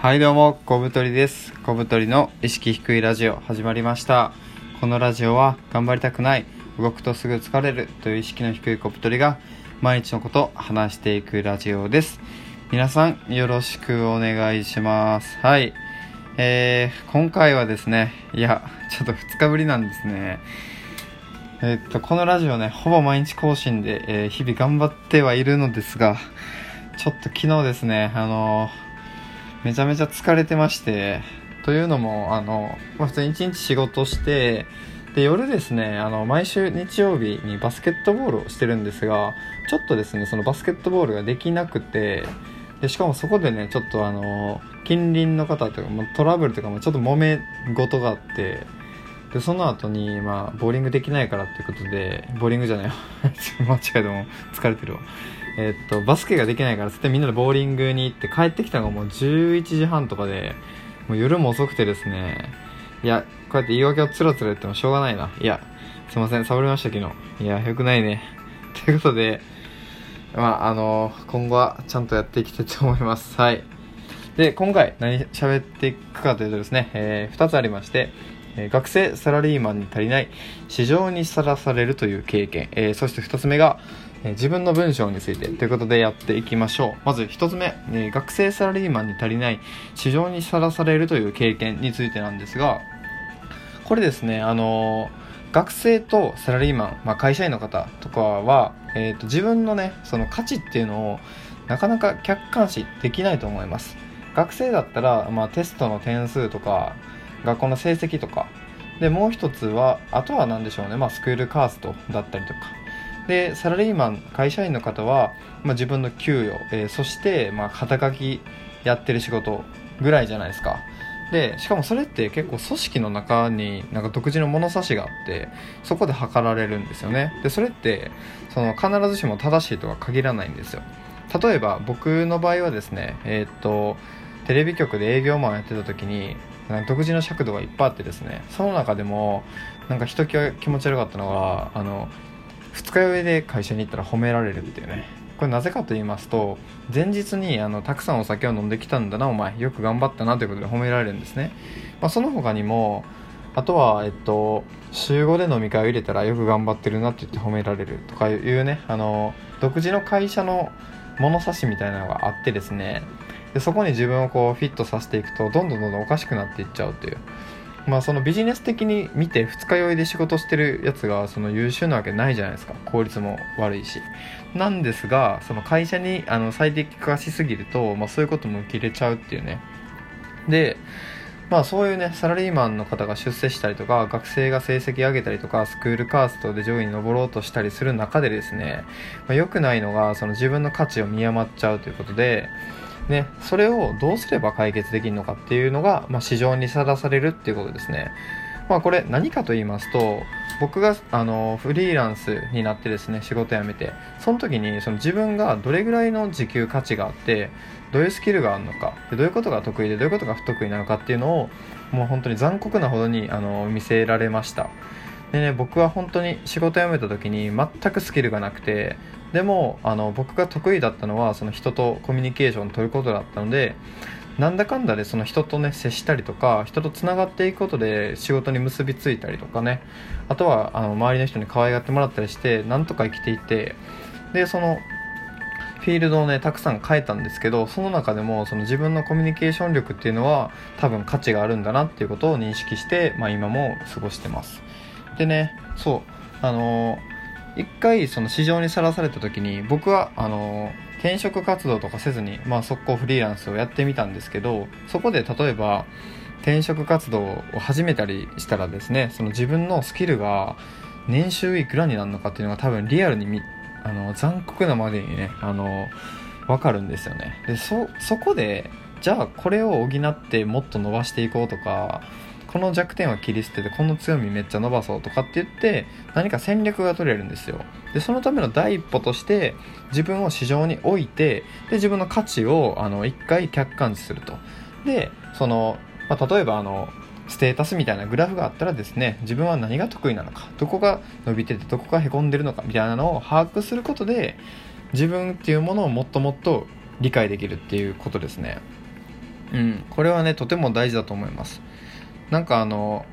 はいどうも、小太りです。小太りの意識低いラジオ始まりました。このラジオは頑張りたくない、動くとすぐ疲れるという意識の低い小太りが毎日のこと話していくラジオです。皆さんよろしくお願いします。はい。えー、今回はですね、いや、ちょっと2日ぶりなんですね。えっと、このラジオね、ほぼ毎日更新で、えー日々頑張ってはいるのですが、ちょっと昨日ですね、あのめちゃめちゃ疲れてまして、というのも、あの、まあ、普通に一日仕事して、で、夜ですね、あの、毎週日曜日にバスケットボールをしてるんですが、ちょっとですね、そのバスケットボールができなくて、で、しかもそこでね、ちょっとあの、近隣の方とか、まあトラブルとか、まあちょっと揉め事があって、で、その後に、まあ、ボーリングできないからっていうことで、ボーリングじゃないよ。間違えたも疲れてるわ。えっと、バスケができないから、つってみんなでボーリングに行って帰ってきたのがもう11時半とかで、もう夜も遅くてですね、いや、こうやって言い訳をつらつら言ってもしょうがないな。いや、すいません、サボりました昨日。いや、よくないね。ということで、まあ、あの今後はちゃんとやっていきたいと思います。はい。で、今回何喋っていくかというとですね、え2つありまして、えー学生サラリーマンに足りない市場にさらされるという経験、えーそして2つ目が、え自分の文章についてということでやっていきましょう。まず1つ目、え学生サラリーマンに足りない市場にさらされるという経験についてなんですがこれですねあの学生とサラリーマン、まあ、会社員の方とかは、えーと自分のねその価値っていうのをなかなか客観視できないと思います。学生だったら、まあ、テストの点数とか学校の成績とか。でもう一つはあとは何でしょうね、まあ、スクールカーストだったりとか。でサラリーマン会社員の方は、まあ、自分の給与、えーそして、まあ、肩書きやってる仕事ぐらいじゃないですか。でしかもそれって結構組織の中になんか独自の物差しがあってそこで測られるんですよね。でそれってその必ずしも正しいとは限らないんですよ。例えば僕の場合はですねえーっとテレビ局で営業マンやってた時に独自の尺度がいっぱいあってですねその中でもなんかひときわ気持ち悪かったのがあの二日酔いで会社に行ったら褒められるっていうね。これなぜかと言いますと前日にあのたくさんお酒を飲んできたんだなお前よく頑張ったなということで褒められるんですね、まあ、その他にもあとはえっと週5で飲み会を入れたらよく頑張ってるなって言って褒められるとかいうねあの独自の会社の物差しみたいなのがあってですね。でそこに自分をこうフィットさせていくとどんどんどんどんおかしくなっていっちゃうっていうまあそのビジネス的に見て二日酔いで仕事してるやつがその優秀なわけないじゃないですか。効率も悪いし。なんですがその会社にあの最適化しすぎると、まあ、そういうことも受け入れちゃうっていうね。でまあそういうねサラリーマンの方が出世したりとか学生が成績上げたりとかスクールカーストで上位に上ろうとしたりする中でですね、まあ、良くないのがその自分の価値を見余っちゃうということでね、それをどうすれば解決できるのかっていうのが、まあ、市場にさらされるっていうことですね。まあこれ何かと言いますと僕があのフリーランスになってですね仕事辞めてその時にその自分がどれぐらいの時給価値があってどういうスキルがあるのかどういうことが得意でどういうことが不得意なのかっていうのをもう本当に残酷なほどにあの見せられました。でね僕は本当に仕事辞めた時に全くスキルがなくてでもあの僕が得意だったのはその人とコミュニケーションを取ることだったのでなんだかんだでその人とね接したりとか人とつながっていくことで仕事に結びついたりとかね。あとはあの周りの人に可愛がってもらったりしてなんとか生きていてでそのフィールドをねたくさん変えたんですけどその中でもその自分のコミュニケーション力っていうのは多分価値があるんだなっていうことを認識して、まあ、今も過ごしてます。でねそうあの一回その市場にさらされた時に僕はあの転職活動とかせずに、まあ、速攻フリーランスをやってみたんですけどそこで例えば転職活動を始めたりしたらですねその自分のスキルが年収いくらになるのかっていうのが多分リアルにみあの残酷なまでにねあの分かるんですよね。でそそこでじゃあこれを補ってもっと伸ばしていこうとかこの弱点は切り捨ててこの強みめっちゃ伸ばそうとかって言って何か戦略が取れるんですよ。でそのための第一歩として自分を市場に置いてで自分の価値をあの一回客観視すると。でその、まあ、例えばあのステータスみたいなグラフがあったらですね自分は何が得意なのかどこが伸びててどこがへこんでるのかみたいなのを把握することで自分っていうものをもっともっと理解できるっていうことですね。うん。これはねとても大事だと思いますなんかあの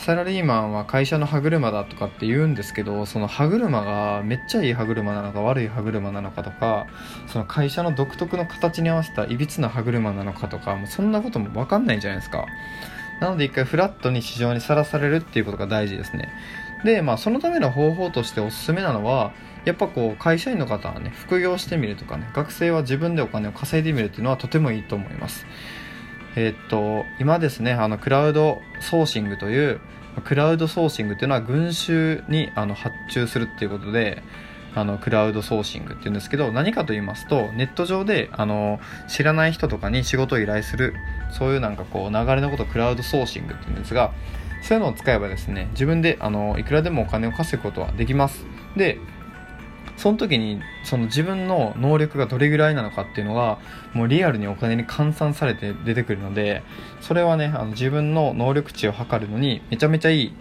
サラリーマンは会社の歯車だとかって言うんですけどその歯車がめっちゃいい歯車なのか悪い歯車なのかとかその会社の独特の形に合わせたいびつな歯車なのかとかもうそんなことも分かんないじゃないですか。なので一回フラットに市場にさらされるっていうことが大事ですね。でまあそのための方法としておすすめなのはやっぱこう会社員の方はね副業してみるとかね学生は自分でお金を稼いでみるっていうのはとてもいいと思います。え、っと今ですねあのクラウドソーシングというクラウドソーシングっていうのは群衆にあの発注するっていうことであのクラウドソーシングっていうんですけど何かと言いますとネット上であの知らない人とかに仕事を依頼するそういうなんかこう流れのことをクラウドソーシングっていうんですがそういうのを使えばですね自分であのいくらでもお金を稼ぐことはできます。でその時にその自分の能力がどれぐらいなのかっていうのがもうリアルにお金に換算されて出てくるのでそれはねあの自分の能力値を測るのにめちゃめちゃいい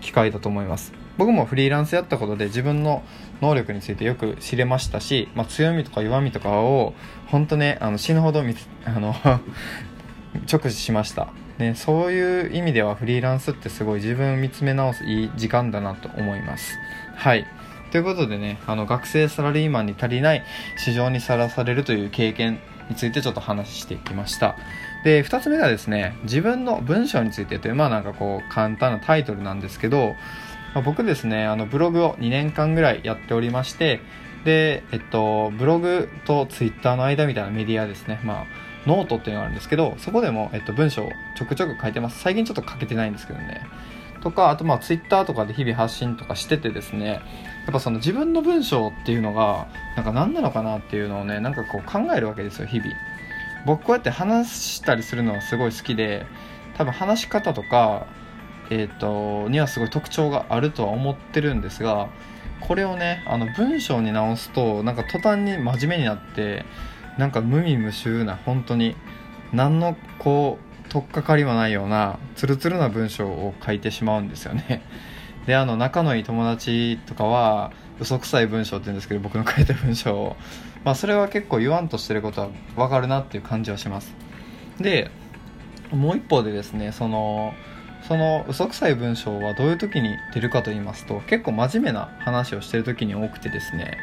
機会だと思います。僕もフリーランスやったことで自分の能力についてよく知れましたし、まあ、強みとか弱みとかを本当ねあの死ぬほど あの 直視しました。ね、そういう意味ではフリーランスってすごい自分を見つめ直すいい時間だなと思います。はい。ということでね、あの学生サラリーマンに足りない市場にさらされるという経験についてちょっと話してきました。で、2つ目がですね、自分の文章についてという、まあなんかこう簡単なタイトルなんですけど、まあ、僕ですね、あのブログを2年間ぐらいやっておりまして、で、えっと、ブログとツイッターの間みたいなメディアですね、まあ、ノートっていうのがあるんですけど、そこでも、えっと、文章をちょくちょく書いてます。最近ちょっと書けてないんですけどね。とか、あとまあツイッターとかで日々発信とかしててですね、やっぱその自分の文章っていうのが、なんか何なのかなっていうのをね、なんかこう考えるわけですよ、日々。僕こうやって話したりするのはすごい好きで、多分話し方とか、えっ、ー、と、にはすごい特徴があるとは思ってるんですが、これをね、あの文章に直すと、なんか途端に真面目になって、なんか無味無臭な、本当に、何のこう、取っかかりもないようなツルツルな文章を書いてしまうんですよね。であの仲のいい友達とかは嘘くさい文章って言うんですけど僕の書いた文章を。まあそれは結構言わんとしてることは分かるなっていう感じはします。でもう一方でですねそのその嘘くさい文章はどういう時に出るかと言いますと結構真面目な話をしてる時に多くてですね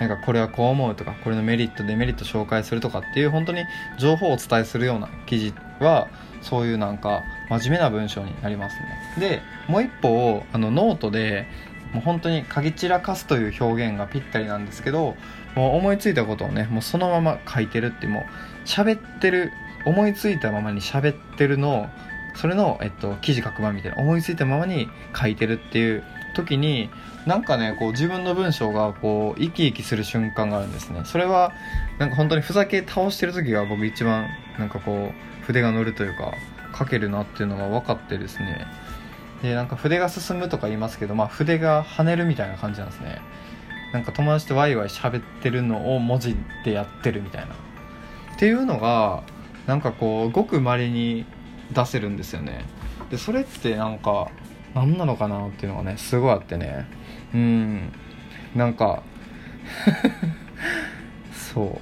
なんかこれはこう思うとかこれのメリットデメリット紹介するとかっていう本当に情報をお伝えするような記事はそういうなんか真面目な文章になりますね。でもう一方あのノートでもう本当に書き散らかすという表現がぴったりなんですけどもう思いついたことをねもうそのまま書いてるってもう喋ってる思いついたままに喋ってるのをそれの、えっと、記事書く場みたいな思いついたままに書いてるっていう時になんかねこう自分の文章がこう生き生きする瞬間があるんですね。それはなんか本当にふざけ倒してる時が僕一番なんかこう筆が乗るというか書けるなっていうのが分かってですね。でなんか筆が進むとか言いますけど、まあ、筆が跳ねるみたいな感じなんですね。なんか友達とワイワイ喋ってるのを文字でやってるみたいな。っていうのがなんかこうごくまれに出せるんですよね。でそれってなんか何なのかなっていうのがねすごいあってね。うん。なんか そう。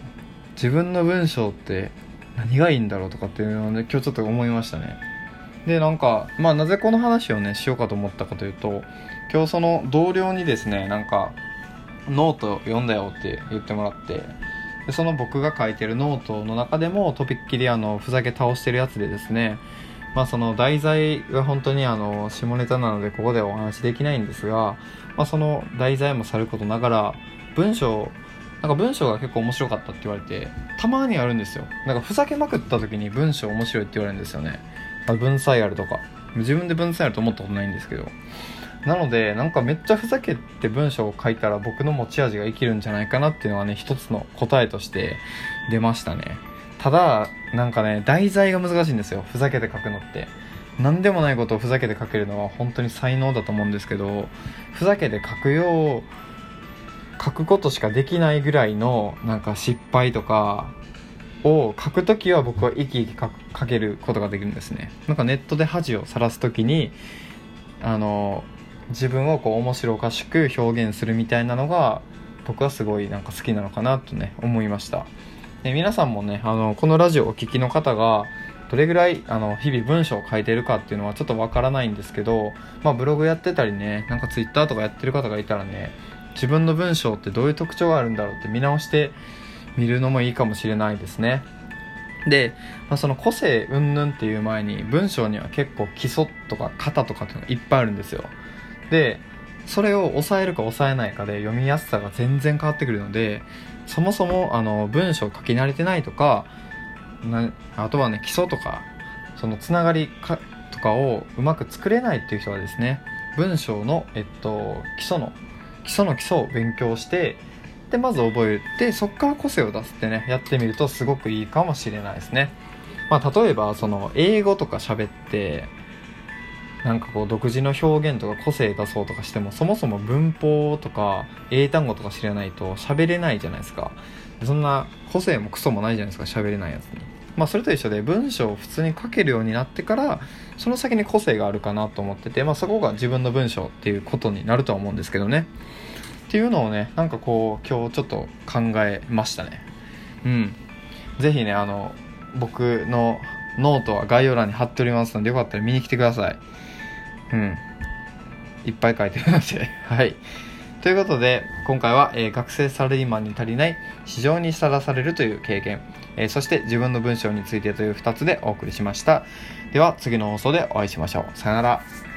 自分の文章って何がいいんだろうとかっていうのをね今日ちょっと思いましたね。でなんかまあなぜこの話をねしようかと思ったかというと今日その同僚にですねなんかノート読んだよって言ってもらってでその僕が書いてるノートの中でもとびっきりあのふざけ倒してるやつでですねまあその題材が本当にあの下ネタなのでここではお話できないんですが、まあ、その題材もさることながら文章なんか文章が結構面白かったって言われてたまにあるんですよ。なんかふざけまくった時に文章面白いって言われるんですよね。文才あるとか。自分で文才あると思ったことないんですけど。なのでなんかめっちゃふざけて文章を書いたら僕の持ち味が生きるんじゃないかなっていうのはね一つの答えとして出ましたね。ただなんかね題材が難しいんですよ。ふざけて書くのって。何でもないことをふざけて書けるのは本当に才能だと思うんですけどふざけて書くよう書くことしかできないぐらいのなんか失敗とかを書くときは僕は生き生き書けることができるんですね。なんかネットで恥をさらす時にあの自分をこう面白おかしく表現するみたいなのが僕はすごいなんか好きなのかなとね思いました。で皆さんもねあのこのラジオをお聴きの方がどれぐらいあの日々文章を書いてるかっていうのはちょっとわからないんですけど、まあ、ブログやってたりねなんかツイッターとかやってる方がいたらね自分の文章ってどういう特徴があるんだろうって見直してみるのもいいかもしれないですね。で、まあ、その個性云々っていう前に文章には結構基礎とか型とかっていうのがいっぱいあるんですよ。でそれを抑えるか抑えないかで読みやすさが全然変わってくるのでそもそもあの文章を書き慣れてないとかあとはね基礎とかそのつながりかとかをうまく作れないっていう人はですね文章の、えっと、基礎の基礎の基礎を勉強してでまず覚えてそこから個性を出すってねやってみるとすごくいいかもしれないですね、まあ、例えばその英語とか喋ってなんかこう独自の表現とか個性出そうとかしてもそもそも文法とか英単語とか知らないと喋れないじゃないですか。そんな個性もクソもないじゃないですか喋れないやつに。まあそれと一緒で文章を普通に書けるようになってからその先に個性があるかなと思っててまあそこが自分の文章っていうことになるとは思うんですけどね。っていうのをねなんかこう今日ちょっと考えましたね。うん。是非ねあの僕のノートは概要欄に貼っておりますのでよかったら見に来てください。うんいっぱい書いてるので はいということで、今回は、えー、学生サラリーマンに足りない市場にさらされるという経験、えー、そして自分の文章についてという2つでお送りしました。では次の放送でお会いしましょう。さよなら。